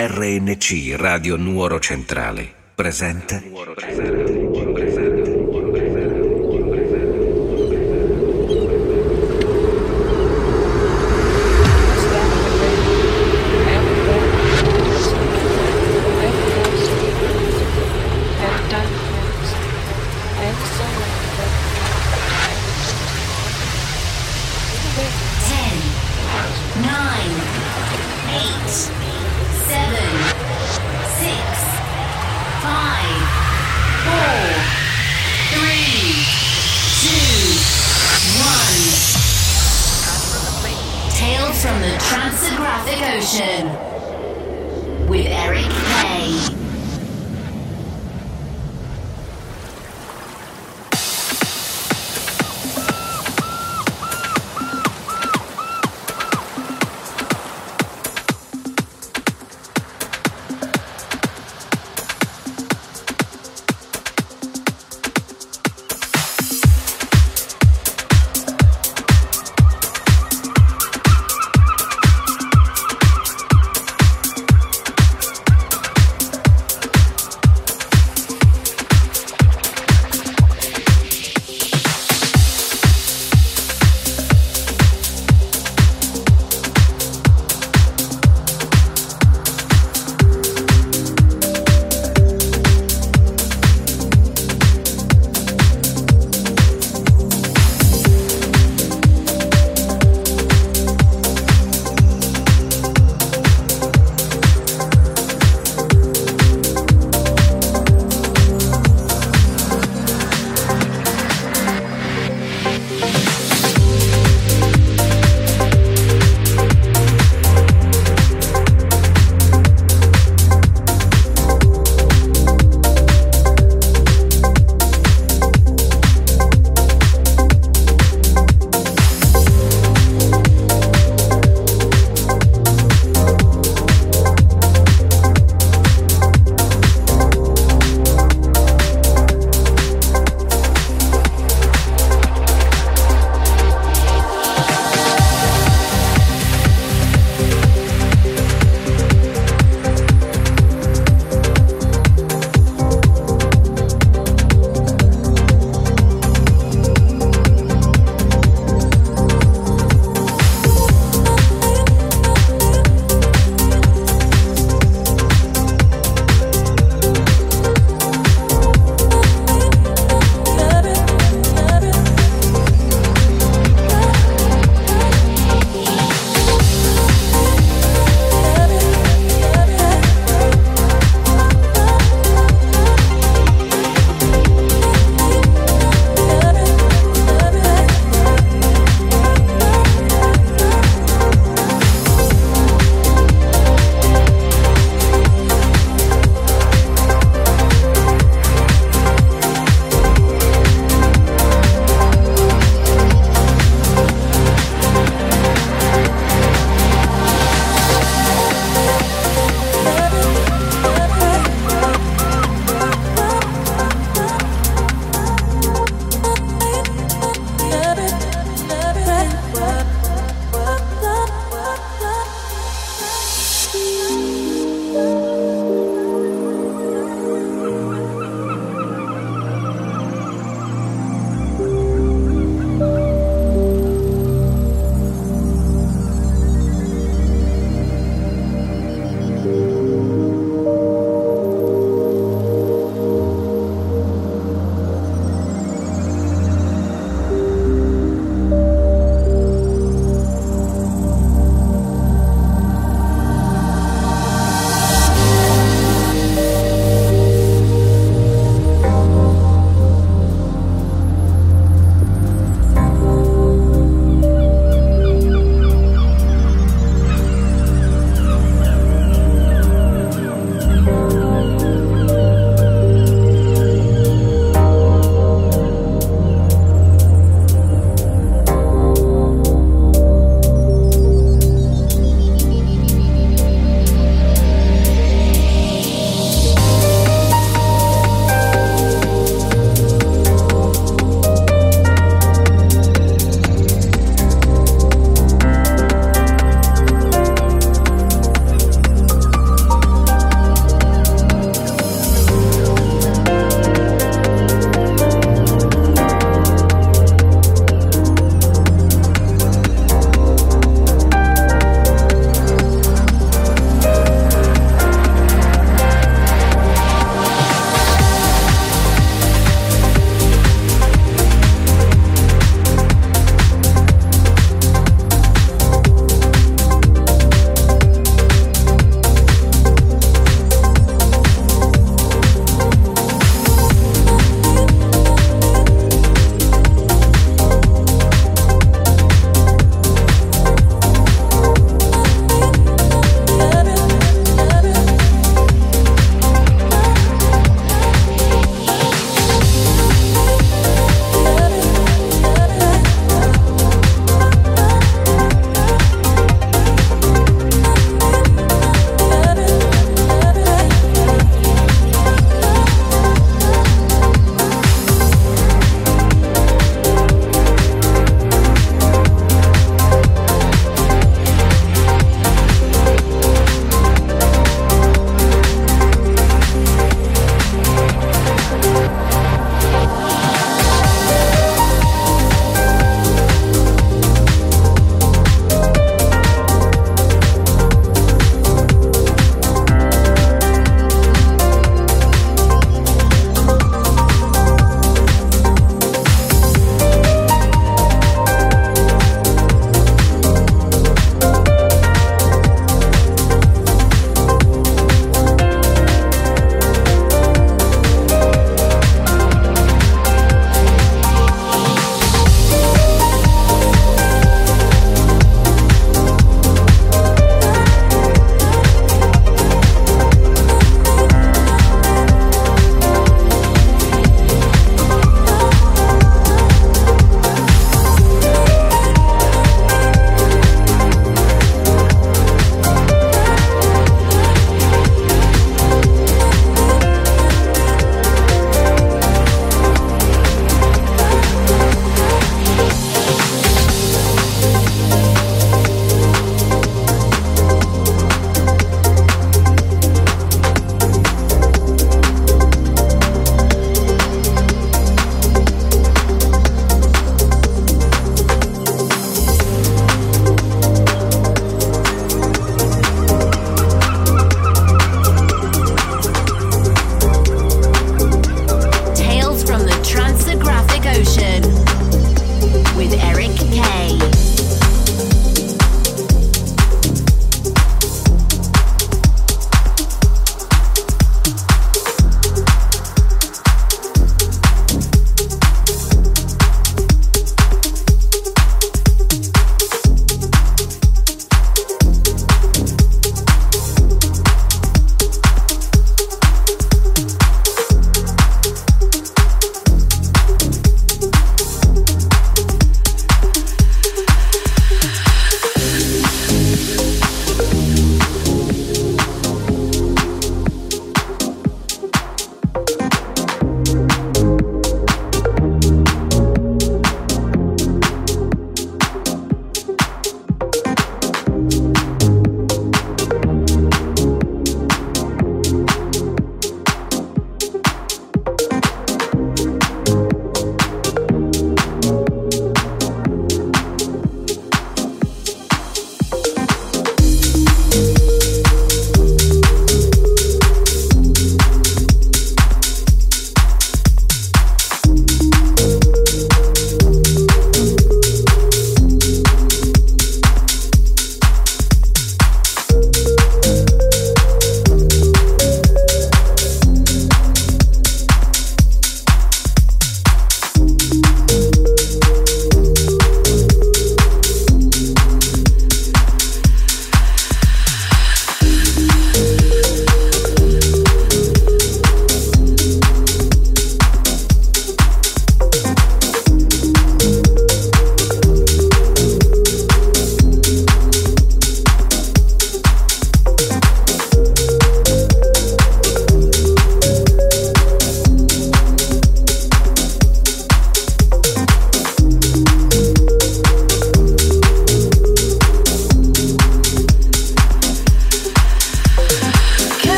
RNC Radio Nuoro Centrale presenta